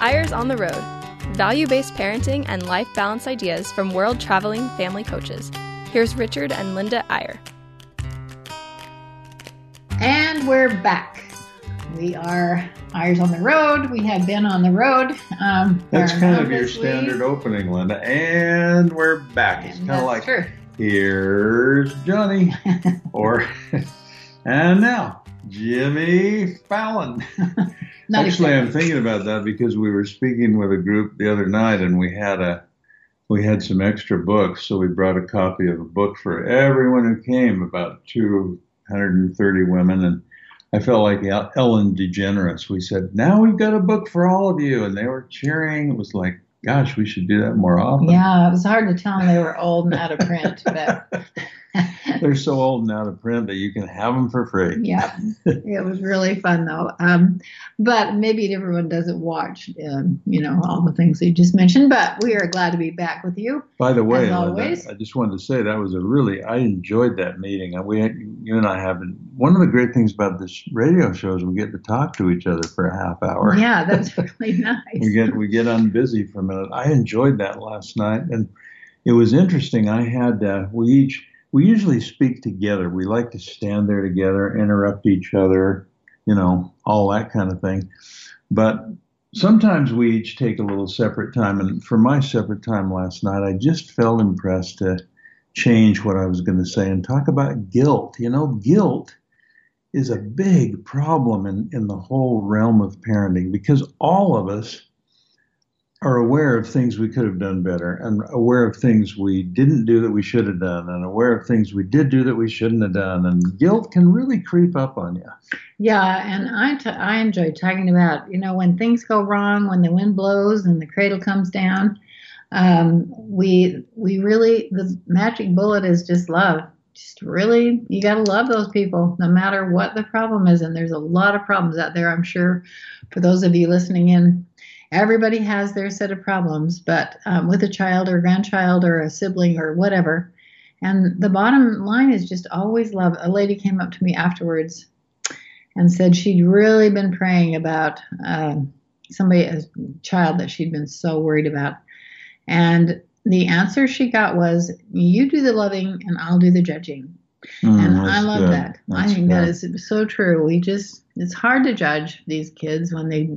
Eyres on the Road value based parenting and life balance ideas from world traveling family coaches. Here's Richard and Linda Eyre. And we're back. We are Eyres on the Road. We have been on the road. Um, That's kind of your standard opening, Linda. And we're back. It's kind of like, true. here's Johnny. or, and now, Jimmy Fallon. Actually, exactly. I'm thinking about that because we were speaking with a group the other night, and we had a we had some extra books, so we brought a copy of a book for everyone who came, about 230 women, and I felt like Ellen DeGeneres. We said, "Now we've got a book for all of you," and they were cheering. It was like, "Gosh, we should do that more often." Yeah, it was hard to tell them they were old and out of print, but they're so old and out of print that you can have them for free. Yeah, it was really fun though. Um, but maybe everyone doesn't watch, um, you know, all the things you just mentioned. But we are glad to be back with you. By the way, Linda, I just wanted to say that was a really I enjoyed that meeting. We, you and I have been, one of the great things about this radio show is we get to talk to each other for a half hour. Yeah, that's really nice. we get we get unbusy for a minute. I enjoyed that last night, and it was interesting. I had uh, we each we usually speak together. We like to stand there together, interrupt each other, you know, all that kind of thing. But sometimes we each take a little separate time. And for my separate time last night, I just felt impressed to change what I was going to say and talk about guilt. You know, guilt is a big problem in, in the whole realm of parenting because all of us are aware of things we could have done better and aware of things we didn't do that we should have done and aware of things we did do that we shouldn't have done and guilt can really creep up on you yeah and I, t- I enjoy talking about you know when things go wrong when the wind blows and the cradle comes down um, we we really the magic bullet is just love. Just really you got to love those people no matter what the problem is and there's a lot of problems out there i'm sure for those of you listening in everybody has their set of problems, but um, with a child or a grandchild or a sibling or whatever. And the bottom line is just always love. A lady came up to me afterwards and said she'd really been praying about uh, somebody, a child that she'd been so worried about. And the answer she got was, You do the loving and I'll do the judging. Mm, and I love good. that. That's I think good. that is so true. We just it's hard to judge these kids when they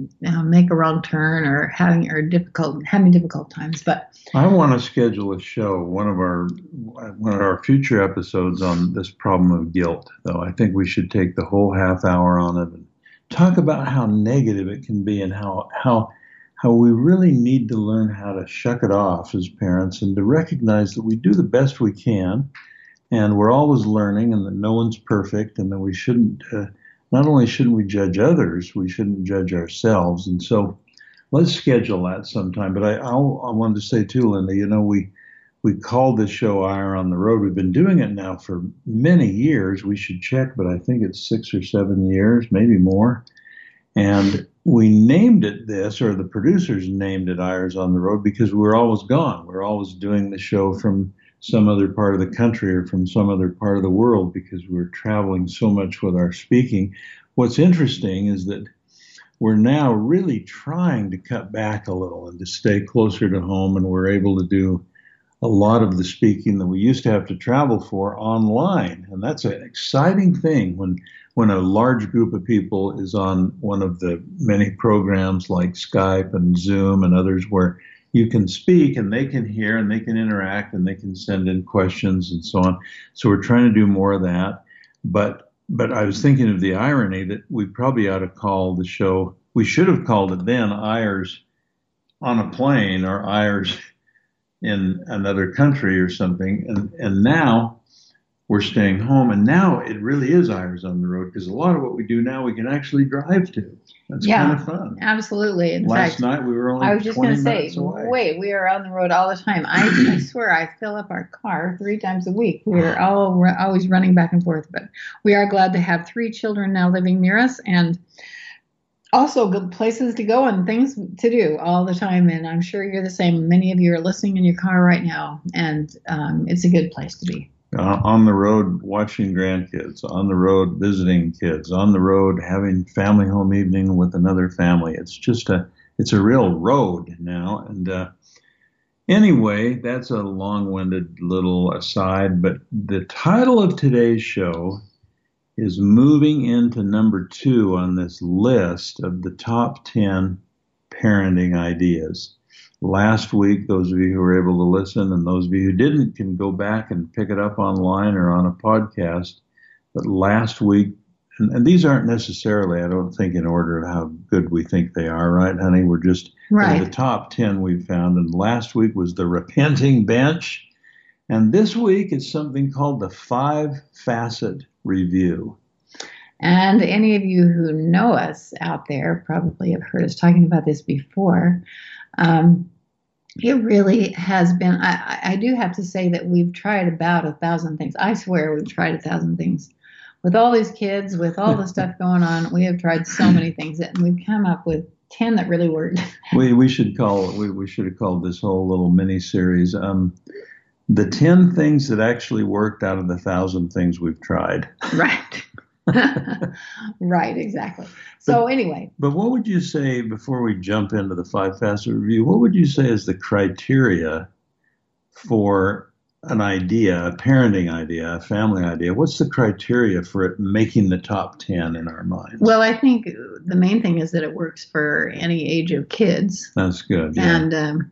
make a wrong turn or having or difficult having difficult times. But I want to schedule a show, one of our one of our future episodes on this problem of guilt. Though I think we should take the whole half hour on it and talk about how negative it can be and how how how we really need to learn how to shuck it off as parents and to recognize that we do the best we can and we're always learning and that no one's perfect and that we shouldn't uh, not only shouldn't we judge others we shouldn't judge ourselves and so let's schedule that sometime but i I'll, i wanted to say too linda you know we we called this show Eyre on the Road. We've been doing it now for many years. We should check, but I think it's six or seven years, maybe more. And we named it this, or the producers named it Eyres on the Road because we're always gone. We're always doing the show from some other part of the country or from some other part of the world because we're traveling so much with our speaking. What's interesting is that we're now really trying to cut back a little and to stay closer to home, and we're able to do a lot of the speaking that we used to have to travel for online, and that's an exciting thing when when a large group of people is on one of the many programs like Skype and Zoom and others where you can speak and they can hear and they can interact and they can send in questions and so on. So we're trying to do more of that. But but I was thinking of the irony that we probably ought to call the show. We should have called it then Eyres on a plane or Eyres in another country or something. And and now we're staying home. And now it really is Eyres on the road because a lot of what we do now we can actually drive to. That's yeah, kind of fun. Absolutely. In Last fact, night we were only. I was just going to say, wait, we are on the road all the time. I, I swear, I fill up our car three times a week. We are all we're always running back and forth. But we are glad to have three children now living near us, and also good places to go and things to do all the time. And I'm sure you're the same. Many of you are listening in your car right now, and um, it's a good place to be uh, on the road watching grandkids, on the road visiting kids, on the road having family home evening with another family. It's just a it's a real road now. And uh, anyway, that's a long-winded little aside. But the title of today's show is moving into number two on this list of the top ten parenting ideas. Last week, those of you who were able to listen and those of you who didn't can go back and pick it up online or on a podcast. But last week, and, and, these aren't necessarily, I don't think, in order of how good we think they are, right, honey? We're just right. the top 10 we've found. And last week was the repenting bench. And this week it's something called the five facet review. And any of you who know us out there probably have heard us talking about this before. Um, it really has been, I, I do have to say that we've tried about a thousand things. I swear we've tried a thousand things with all these kids, with all the stuff going on, we have tried so many things and we've come up with 10 that really worked. we, we should call we, we should have called this whole little mini series um, the 10 things that actually worked out of the thousand things we've tried. Right. right, exactly. So, but, anyway. But what would you say, before we jump into the five facet review, what would you say is the criteria for an idea, a parenting idea, a family idea, what's the criteria for it making the top 10 in our minds? Well, I think the main thing is that it works for any age of kids. That's good. Yeah. And um,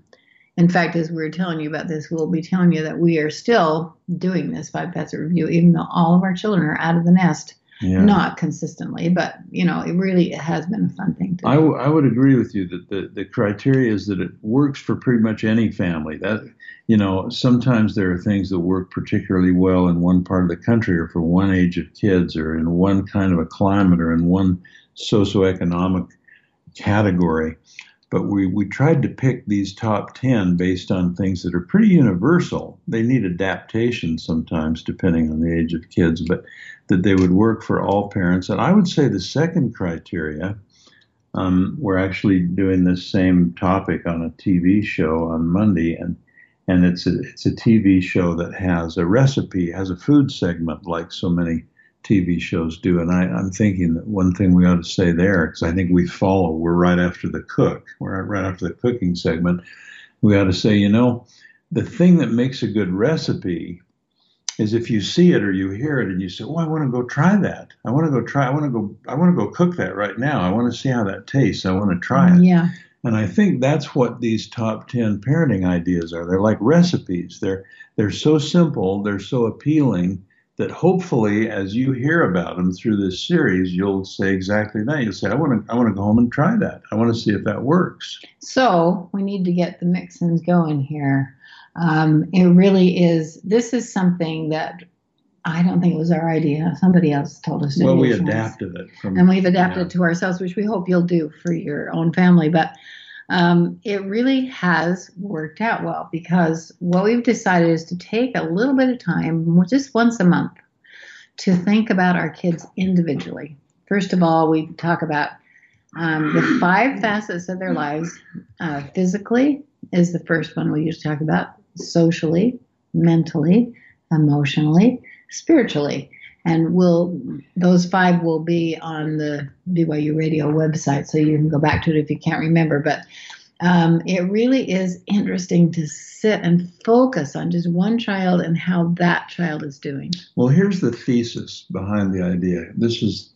in fact, as we're telling you about this, we'll be telling you that we are still doing this five facet review, even though all of our children are out of the nest. Yeah. Not consistently, but you know, it really has been a fun thing to do. I, w- I would agree with you that the, the criteria is that it works for pretty much any family. That you know, sometimes there are things that work particularly well in one part of the country or for one age of kids or in one kind of a climate or in one socioeconomic category. But we, we tried to pick these top 10 based on things that are pretty universal. They need adaptation sometimes depending on the age of kids, but that they would work for all parents. And I would say the second criteria, um, we're actually doing this same topic on a TV show on Monday, and and it's a, it's a TV show that has a recipe, has a food segment like so many TV shows do. And I, am thinking that one thing we ought to say there, because I think we follow, we're right after the cook, we're right after the cooking segment. We ought to say, you know, the thing that makes a good recipe is if you see it or you hear it and you say, "Oh, I want to go try that. I want to go try. I want to go. I want to go cook that right now. I want to see how that tastes. I want to try it." Yeah. And I think that's what these top 10 parenting ideas are. They're like recipes. They're they're so simple, they're so appealing that hopefully as you hear about them through this series, you'll say exactly that. You'll say, I want to I want to go home and try that. I want to see if that works. So we need to get the mixins going here. Um, it really is this is something that I don't think it was our idea. Somebody else told us to well, we adapted it from, and we've adapted yeah. to ourselves, which we hope you'll do for your own family. But um, it really has worked out well because what we've decided is to take a little bit of time, just once a month, to think about our kids individually. First of all, we talk about um, the five facets of their lives. Uh, physically is the first one we usually talk about. Socially, mentally, emotionally, spiritually. And we'll, those five will be on the BYU radio website, so you can go back to it if you can't remember. But um, it really is interesting to sit and focus on just one child and how that child is doing. Well, here's the thesis behind the idea. This is,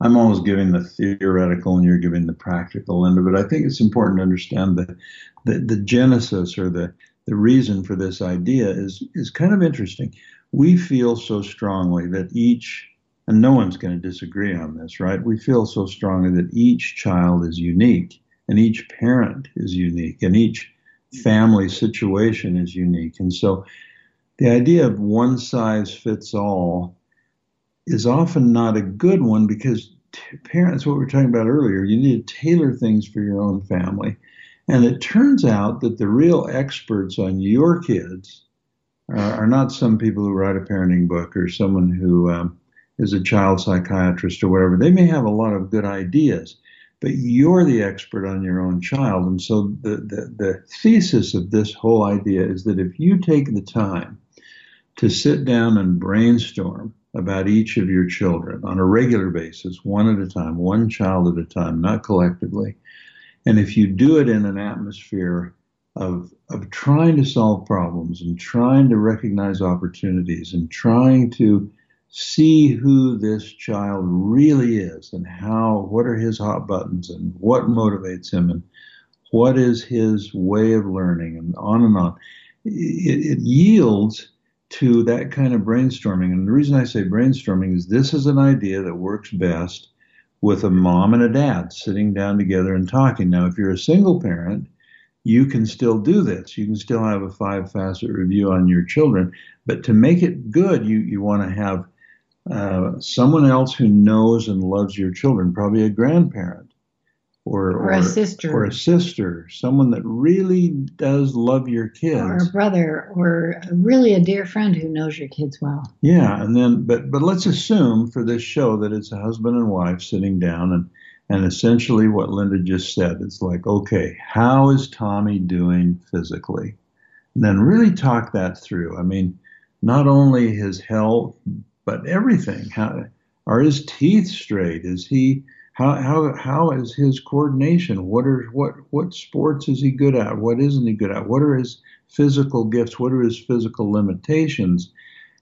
I'm always giving the theoretical and you're giving the practical end of it. I think it's important to understand that the, the genesis or the, the reason for this idea is, is kind of interesting we feel so strongly that each, and no one's going to disagree on this, right? We feel so strongly that each child is unique and each parent is unique and each family situation is unique. And so the idea of one size fits all is often not a good one because t- parents, what we were talking about earlier, you need to tailor things for your own family. And it turns out that the real experts on your kids uh, are not some people who write a parenting book or someone who um, is a child psychiatrist or whatever. They may have a lot of good ideas, but you're the expert on your own child. And so the, the, the thesis of this whole idea is that if you take the time to sit down and brainstorm about each of your children on a regular basis, one at a time, one child at a time, not collectively, And if you do it in an atmosphere of, of trying to solve problems and trying to recognize opportunities and trying to see who this child really is and how, what are his hot buttons and what motivates him and what is his way of learning and on and on. It, it yields to that kind of brainstorming. And the reason I say brainstorming is this is an idea that works best with a mom and a dad sitting down together and talking. Now, if you're a single parent, you can still do this. You can still have a five facet review on your children. But to make it good, you, you want to have uh, someone else who knows and loves your children, probably a grandparent or, or, a sister or a sister, someone that really does love your kids, or a brother, or really a dear friend who knows your kids well. Yeah, and then but but let's assume for this show that it's a husband and wife sitting down and and essentially what Linda just said. It's like, okay, how is Tommy doing physically? And then really talk that through. I mean, not only his health, but everything. How are his teeth straight? Is he how how how is his coordination? What are what what sports is he good at? What isn't he good at? What are his physical gifts? What are his physical limitations?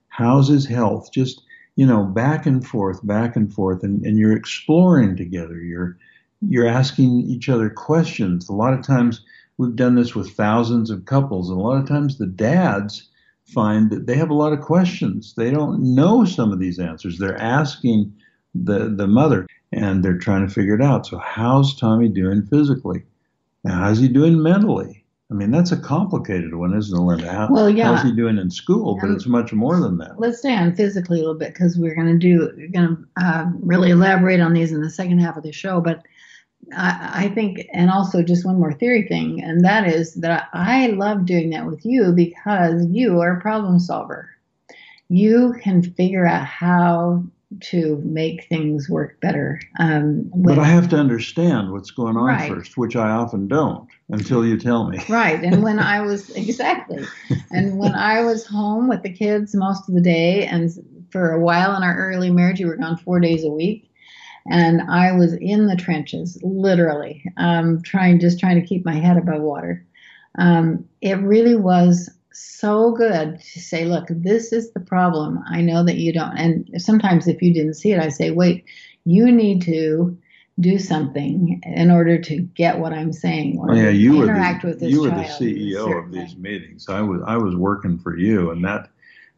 How's his health? Just you know, back and forth, back and forth, and, and you're exploring together. You're you're asking each other questions. A lot of times we've done this with thousands of couples, and a lot of times the dads find that they have a lot of questions. They don't know some of these answers. They're asking the the mother and they're trying to figure it out. So how's Tommy doing physically? Now, how's he doing mentally? I mean, that's a complicated one, isn't it, Linda? How, well, yeah. How's he doing in school? But it's much more than that. Let's stay on physically a little bit because we're going to do, we're going to uh, really elaborate on these in the second half of the show. But I, I, think, and also just one more theory thing, and that is that I love doing that with you because you are a problem solver. You can figure out how to make things work better. Um, but I have to understand what's going on right. first, which I often don't until you tell me. Right. And when I was, exactly. And when I was home with the kids most of the day, and for a while in our early marriage, we were gone four days a week. And I was in the trenches, literally, um, trying, just trying to keep my head above water. Um, it really was so good to say, look, this is the problem. I know that you don't. And sometimes if you didn't see it, I say, wait, you need to do something in order to get what I'm saying or oh, yeah, you interact were the, with this You were the CEO of these meetings. I was I was working for you, and that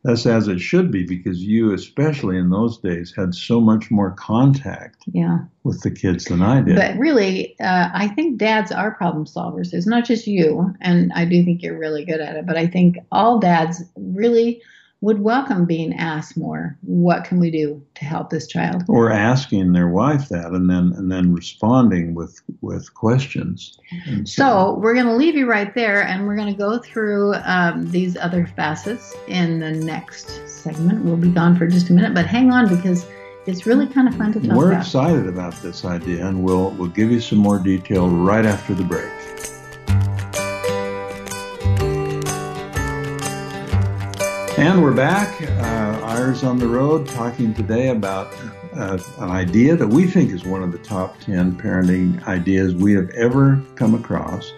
that's as it should be because you, especially in those days, had so much more contact yeah. with the kids than I did. But really, uh, I think dads are problem solvers. It's not just you, and I do think you're really good at it. But I think all dads really would welcome being asked more what can we do to help this child? Or asking their wife that and then and then responding with with questions. So, so, we're going to leave you right there and we're going to go through um, these other facets in the next segment. We'll be gone for just a minute but hang on because it's really kind of fun to talk about we're about. excited about this idea and we'll we'll give you some more detail right after the break And we're back, uh, Eyres on the Road, talking today about uh, an idea that we think is one of the top 10 parenting ideas we have ever come across.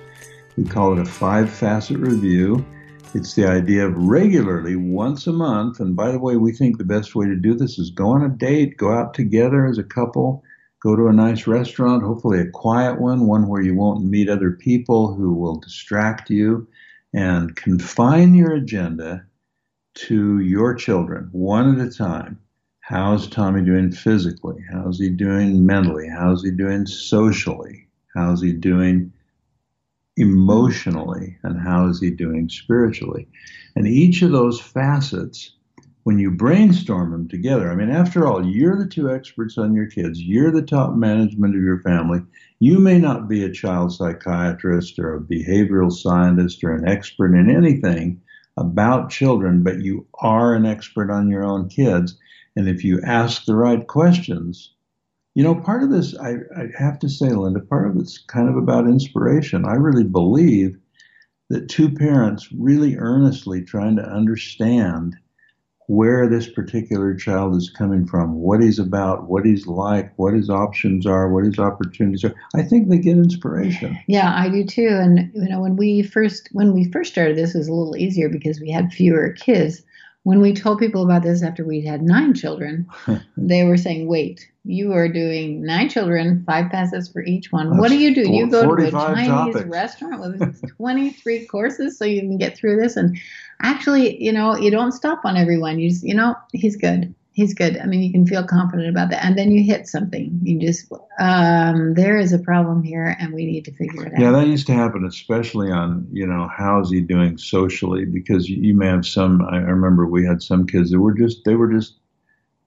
We call it a five facet review. It's the idea of regularly, once a month, and by the way, we think the best way to do this is go on a date, go out together as a couple, go to a nice restaurant, hopefully a quiet one, one where you won't meet other people who will distract you, and confine your agenda to your children one at a time. How's Tommy doing physically? How's he doing mentally? How's he doing socially? How's he doing emotionally? And how is he doing spiritually? And each of those facets, when you brainstorm them together, I mean, after all, you're the two experts on your kids, you're the top management of your family. You may not be a child psychiatrist or a behavioral scientist or an expert in anything about children, but you are an expert on your own kids. And if you ask the right questions, you know, part of this, I, I have to say, Linda, part of it's kind of about inspiration. I really believe that two parents really earnestly trying to understand where this particular child is coming from, what he's about, what he's like, what his options are, what his opportunities are. I think they get inspiration. Yeah, I do too. And you know, when we first when we first started this, was a little easier because we had fewer kids. When we told people about this after we had nine children, they were saying, "Wait, you are doing nine children, five passes for each one. That's what do you do? four- You go to a Chinese topics." restaurant with 23 courses so you can get through this. And actually, you know, you don't stop on everyone. You just, you know, he's good. He's good. I mean, you can feel confident about that. And then you hit something. You just, um, there is a problem here and we need to figure it out. Yeah, that used to happen, especially on, you know, how's he doing socially? Because you, you may have some, I I remember we had some kids that were just, they were just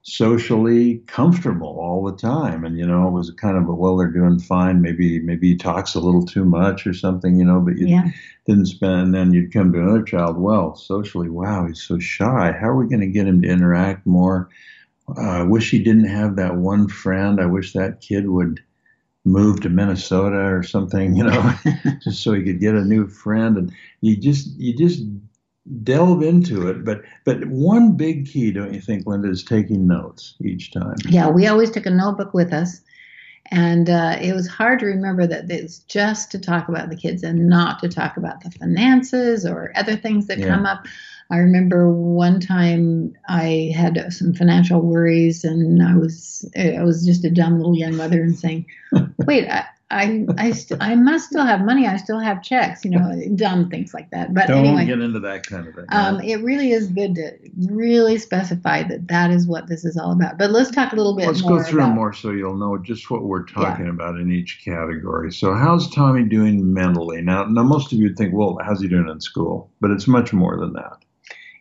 socially comfortable all the time. And, you know, it was kind of a, well, they're doing fine. Maybe, maybe he talks a little too much or something, you know, but you yeah. didn't spend, and then you'd come to another child, well, socially, wow, he's so shy. How are we going to get him to interact more? Uh, I wish he didn't have that one friend. I wish that kid would move to Minnesota or something, you know, just so he could get a new friend. And you just, you just delve into it. But, but one big key, don't you think, Linda, is taking notes each time. Yeah, we always took a notebook with us. And uh, it was hard to remember that it's just to talk about the kids and not to talk about the finances or other things that Yeah. come up. I remember one time I had some financial worries, and I was I was just a dumb little young mother and saying, "Wait, I I I, st- I must still have money. I still have checks. You know, dumb things like that." But Don't anyway, get into that kind of thing. um, it really is good to really specify that that is what this is all about. But let's talk a little bit Let's go through about more so you'll know just what we're talking about in each category. So, how's Tommy doing mentally? Now, now, most of you think, well, how's he doing in school? But it's much more than that.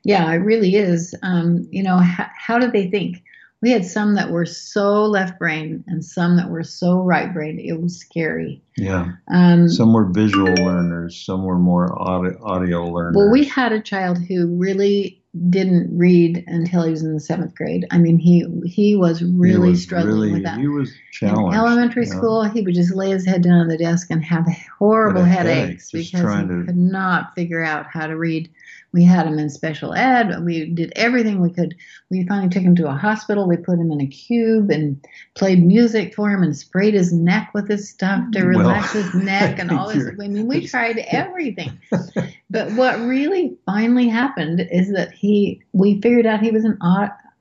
Yeah, it really is. Um, you know, how, how do they think? We had some that were so left brain and some that were so right brain. It was scary. Yeah. Um, Some were visual learners, some were more audio, audio learners. well, we had a child who really didn't read until he was in the seventh grade. I mean, he he was He really was struggling really- with that. He was In elementary yeah. school, he would just lay his head down on the desk and have horrible headaches headache, because he could not figure out how to read. We had him in special ed. We did everything we could. We finally took him to a hospital. We put him in a cube and played music for him and sprayed his neck with this stuff to Well, relax his neck and all this. I mean, we tried everything. But what really finally happened is that he, we figured out he was an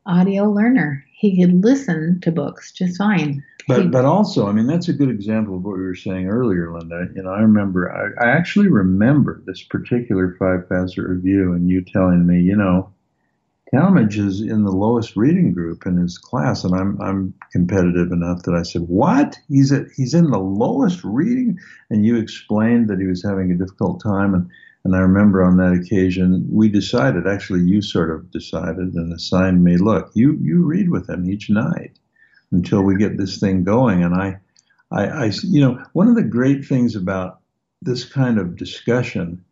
audio learner. He could listen to books just fine. He- But but also, I mean, that's a good example of what we were saying earlier, Linda. You know, I remember, I, I actually remember this particular five facet review, and you telling me, you know, Talmage is in the lowest reading group in his class, and I'm I'm competitive enough that I said, "What? He's at he's in the lowest reading?" And you explained that he was having a difficult time, and and I remember on that occasion we decided, actually, you sort of decided and assigned me, look, you you read with him each night until we get this thing going. And I, I, I, you know, one of the great things about this kind of discussion,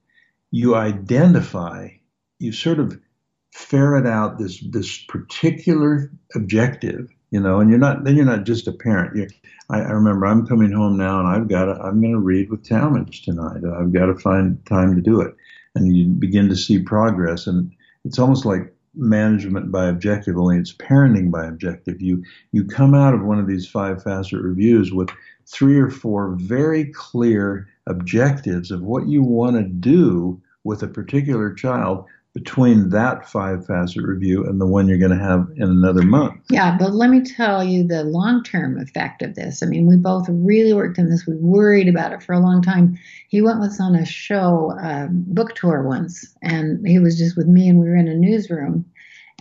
you identify, you sort of ferret out this this particular objective, you know, and you're not then you're not just a parent. you I, I remember I'm coming home now and I've got to, I'm going to read with talmage tonight. I've got to find time to do it, and you begin to see progress, and it's almost like management by objective, only it's parenting by objective. You you come out of one of these five facet reviews with three or four very clear objectives of what you want to do with a particular child between that five facet review and the one you're going to have in another month. Yeah, but let me tell you the long term effect of this. I mean, we both really worked on this. We worried about it for a long time. He went with us on a show, uh, book tour once, and he was just with me, and we were in a newsroom.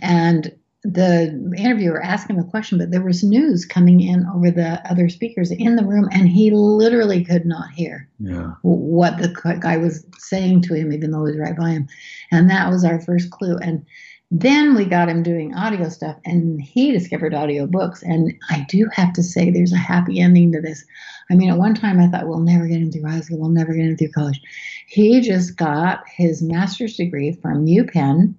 And the interviewer asked him a question, but there was news coming in over the other speakers in the room, and he literally could not hear Yeah. what the guy was saying to him, even though he was right by him. And that was our first clue. And then we got him doing audio stuff, and he discovered audio books. And I do have to say, there's a happy ending to this. I mean, at one time I thought, we'll never get him through high school, we'll never get him through college. He just got his master's degree from UPenn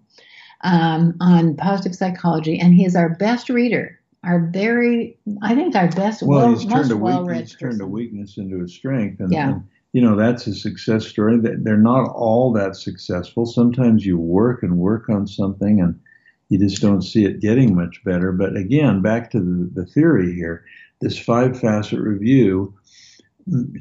um, on positive psychology, and he is our best reader. Our very, I think, our best, Well, well, he's most turned a well-read weak, he's turned a weakness into a strength, and, Yeah. and, you know that's a success story. They're not all that successful. Sometimes you work and work on something, and you just don't see it getting much better. But again, back to the, the theory here, this five facet review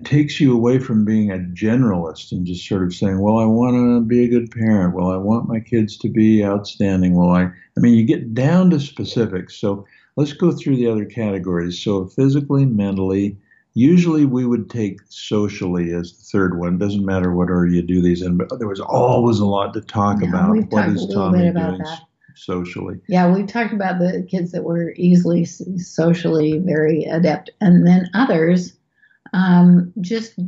takes you away from being a generalist and just sort of saying, well, I want to be a good parent. Well, I want my kids to be outstanding. Well, I, I mean, you get down to specifics. So let's go through the other categories. So physically, mentally, usually we would take socially as the third one. Doesn't matter what order you do these in, but there was always a lot to talk Yeah, about. What is Tommy doing that. socially? Yeah, we talked about the kids that were easily socially very adept, and then others um, just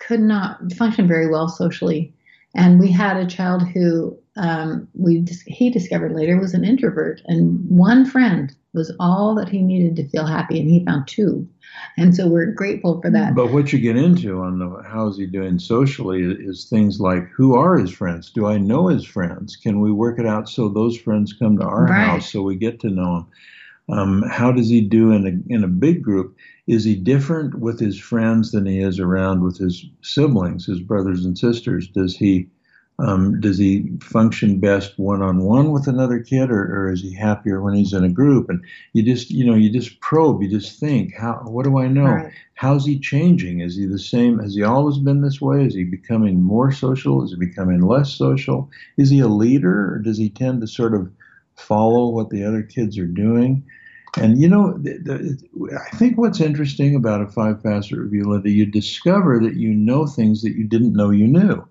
could not function very well socially. And we had a child who um, we he discovered later was an introvert, and one friend was all that he needed to feel happy, and he found two. And so we're grateful for that. But what you get into on the how is he doing socially is things like who are his friends? Do I know his friends? Can we work it out so those friends come to our Right. house so we get to know him? Um, how does he do in a in a big group? Is he different with his friends than he is around with his siblings, his brothers and sisters? Does he um, does he function best one on one with another kid, or, or is he happier when he's in a group? And you just you know you just probe, you just think, how what do I know? Right. How's he changing? Is he the same? Has he always been this way? Is he becoming more social? Is he becoming less social? Is he a leader, or does he tend to sort of follow what the other kids are doing? And you know, the, the, I think what's interesting about a five facet review, Linda, you discover that you know things that you didn't know you knew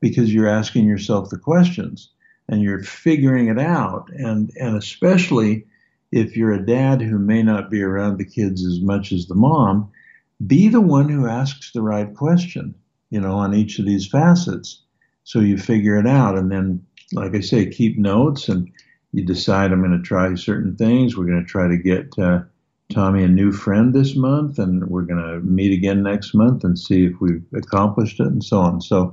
because you're asking yourself the questions and you're figuring it out. And and especially if you're a dad who may not be around the kids as much as the mom, be the one who asks the right question, you know, on each of these facets. So you figure it out. And then, like I say, keep notes and you decide I'm going to try certain things. We're going to try to get uh, Tommy a new friend this month, and we're going to meet again next month and see if we've accomplished it, and so on. So,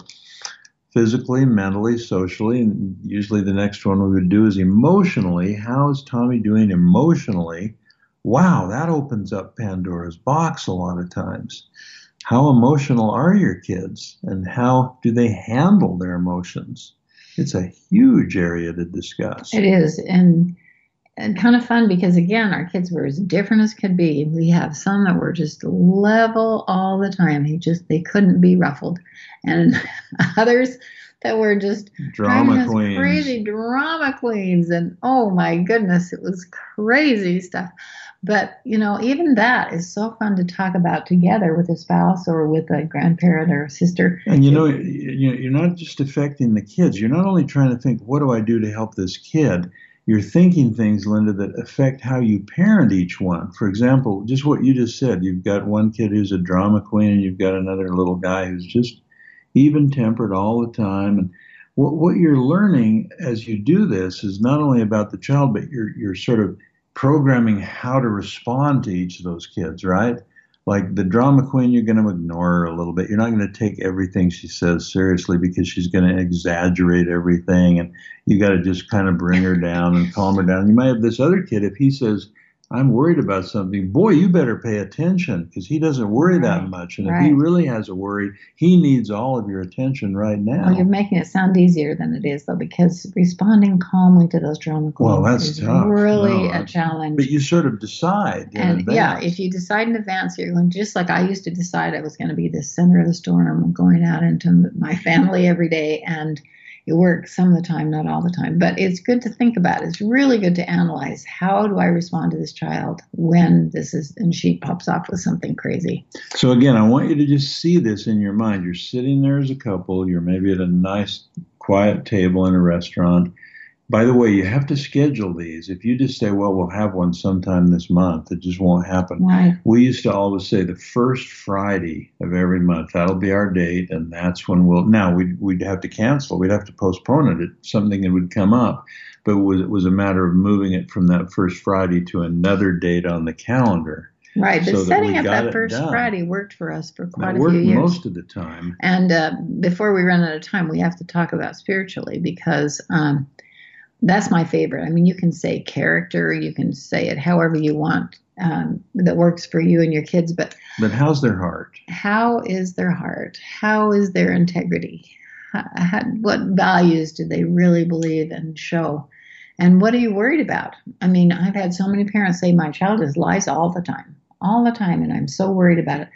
physically, mentally, socially, and usually the next one we would do is emotionally. How is Tommy doing emotionally? Wow, that opens up Pandora's box a lot of times. How emotional are your kids, and how do they handle their emotions? It's a huge area to discuss. It is, and and kind of fun because again, our kids were as different as could be. We have some that were just level all the time. They just they couldn't be ruffled, and others that were just Drama queens. crazy drama queens, and oh my goodness, it was crazy stuff. But you know, even that is so fun to talk about together with a spouse or with a grandparent or a sister. And you know, you're not just affecting the kids. You're not only trying to think, what do I do to help this kid? You're thinking things, Linda, that affect how you parent each one. For example, just what you just said. You've got one kid who's a drama queen, and you've got another little guy who's just even tempered all the time. And what, what you're learning as you do this is not only about the child, but you're you're sort of programming how to respond to each of those kids, right? Like the drama queen, you're going to ignore her a little bit. You're not going to take everything she says seriously because she's going to exaggerate everything, and you got to just kind of bring her down and calm her down. You might have this other kid if he says, "I'm worried about something," boy, you better pay attention because he doesn't worry that much, and if he really has a worry, he needs all of your attention right now. Well, you're making it sound easier than it is, though, because responding calmly to those drama queens Well, that's is tough. really No, a challenge. but you sort of decide. and yeah, if you decide in advance, you're going just like I used to decide I was going to be the center of the storm, going out into my family every day, and it works some of the time, not all the time. But it's good to think about. It's really good to analyze how do I respond to this child when this is and she pops off with something crazy. So again, I want you to just see this in your mind. You're sitting there as a couple. You're maybe at a nice, quiet table in a restaurant. By the way, you have to schedule these. If you just say, "Well, we'll have one sometime this month," it just won't happen. Right. We used to always say the first Friday of every month. That'll be our date, and that's when we'll. Now we'd we'd have to cancel. We'd have to postpone it. Something that would come up, but it was, it was a matter of moving it from that first Friday to another date on the calendar. Right. But So setting we up that first done. Friday worked for us for quite That a few years. most of the time. And uh, before we run out of time, we have to talk about spiritually because um, that's my favorite. I mean, you can say character, you can say it however you want um, that works for you and your kids, but But how's their heart? how is their heart? How is their integrity? How, how, what values do they really believe and show? And what are you worried about? I mean, I've had so many parents say, My child is lies all the time, all the time, and I'm so worried about it.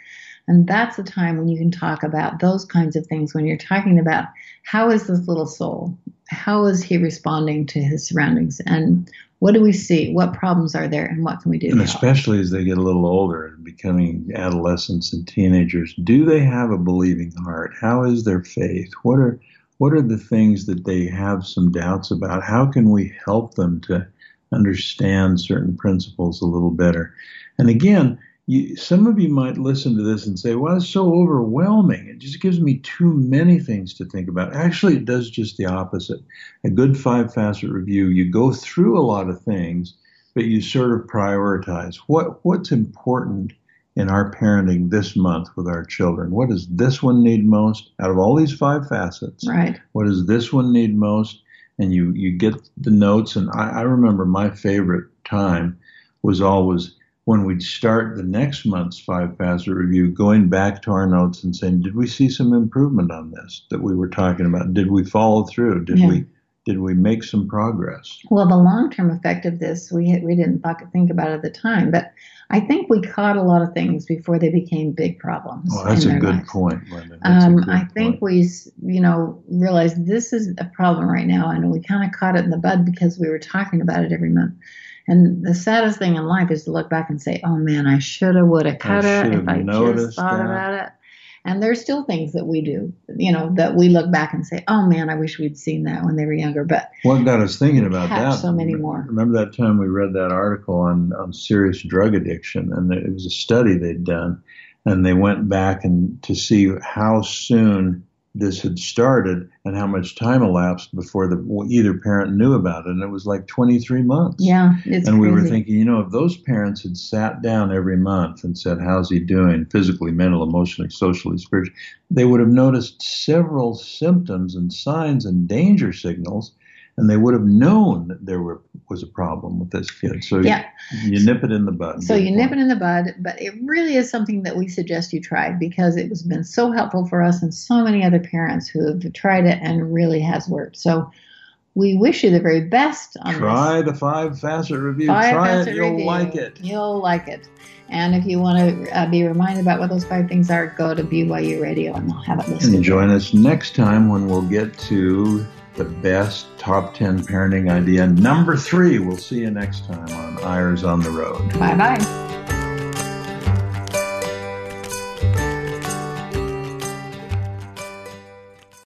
And that's the time when you can talk about those kinds of things when you're talking about how is this little soul? How is he responding to his surroundings? And what do we see? What problems are there? And what can we do? And especially as they get a little older and becoming adolescents and teenagers, do they have a believing heart? How is their faith? What are what are the things that they have some doubts about? How can we help them to understand certain principles a little better? And again, you, some of you might listen to this and say, well, it's so overwhelming. It just gives me too many things to think about. Actually, it does just the opposite. A good five facet review, you go through a lot of things, but you sort of prioritize what, what's important in our parenting this month with our children. What does this one need most out of all these five facets? Right. What does this one need most? And you, you get the notes. And I, I remember my favorite time was always when we'd start the next month's five facet review, going back to our notes and saying, did we see some improvement on this that we were talking about? Did we follow through? Did yeah. we did we make some progress? Well, the long term effect of this, we we didn't think about at the time, but I think we caught a lot of things before they became big problems. Oh, that's a good lives. point, um, a good I think point. we, you know, realized this is a problem right now, and we kind of caught it in the bud because we were talking about it every month. And the saddest thing in life is to look back and say, "Oh man, I shoulda, woulda, coulda if I just thought that. about it." And there's still things that we do, you know, that we look back and say, "Oh man, I wish we'd seen that when they were younger." But what got us thinking about that? so many more. Remember that time we read that article on on serious drug addiction, and it was a study they'd done, and they went back and to see how soon this had started and how much time elapsed before the either parent knew about it and it was like 23 months yeah it's and we crazy. were thinking you know if those parents had sat down every month and said how's he doing physically mental emotionally socially spiritually they would have noticed several symptoms and signs and danger signals and they would have known that there were, was a problem with this kid. So yeah. you, you nip it in the bud. So you nip it in the bud, but it really is something that we suggest you try because it has been so helpful for us and so many other parents who have tried it and really has worked. So we wish you the very best on Try this. the five facet review. Five Try facet it. You'll review. like it. You'll like it. And if you want to uh, be reminded about what those five things are, go to BYU Radio and they'll have it listed. And join us next time when we'll get to the best top 10 parenting idea. Number three, we'll see you next time on Eyres on the Road. Bye bye.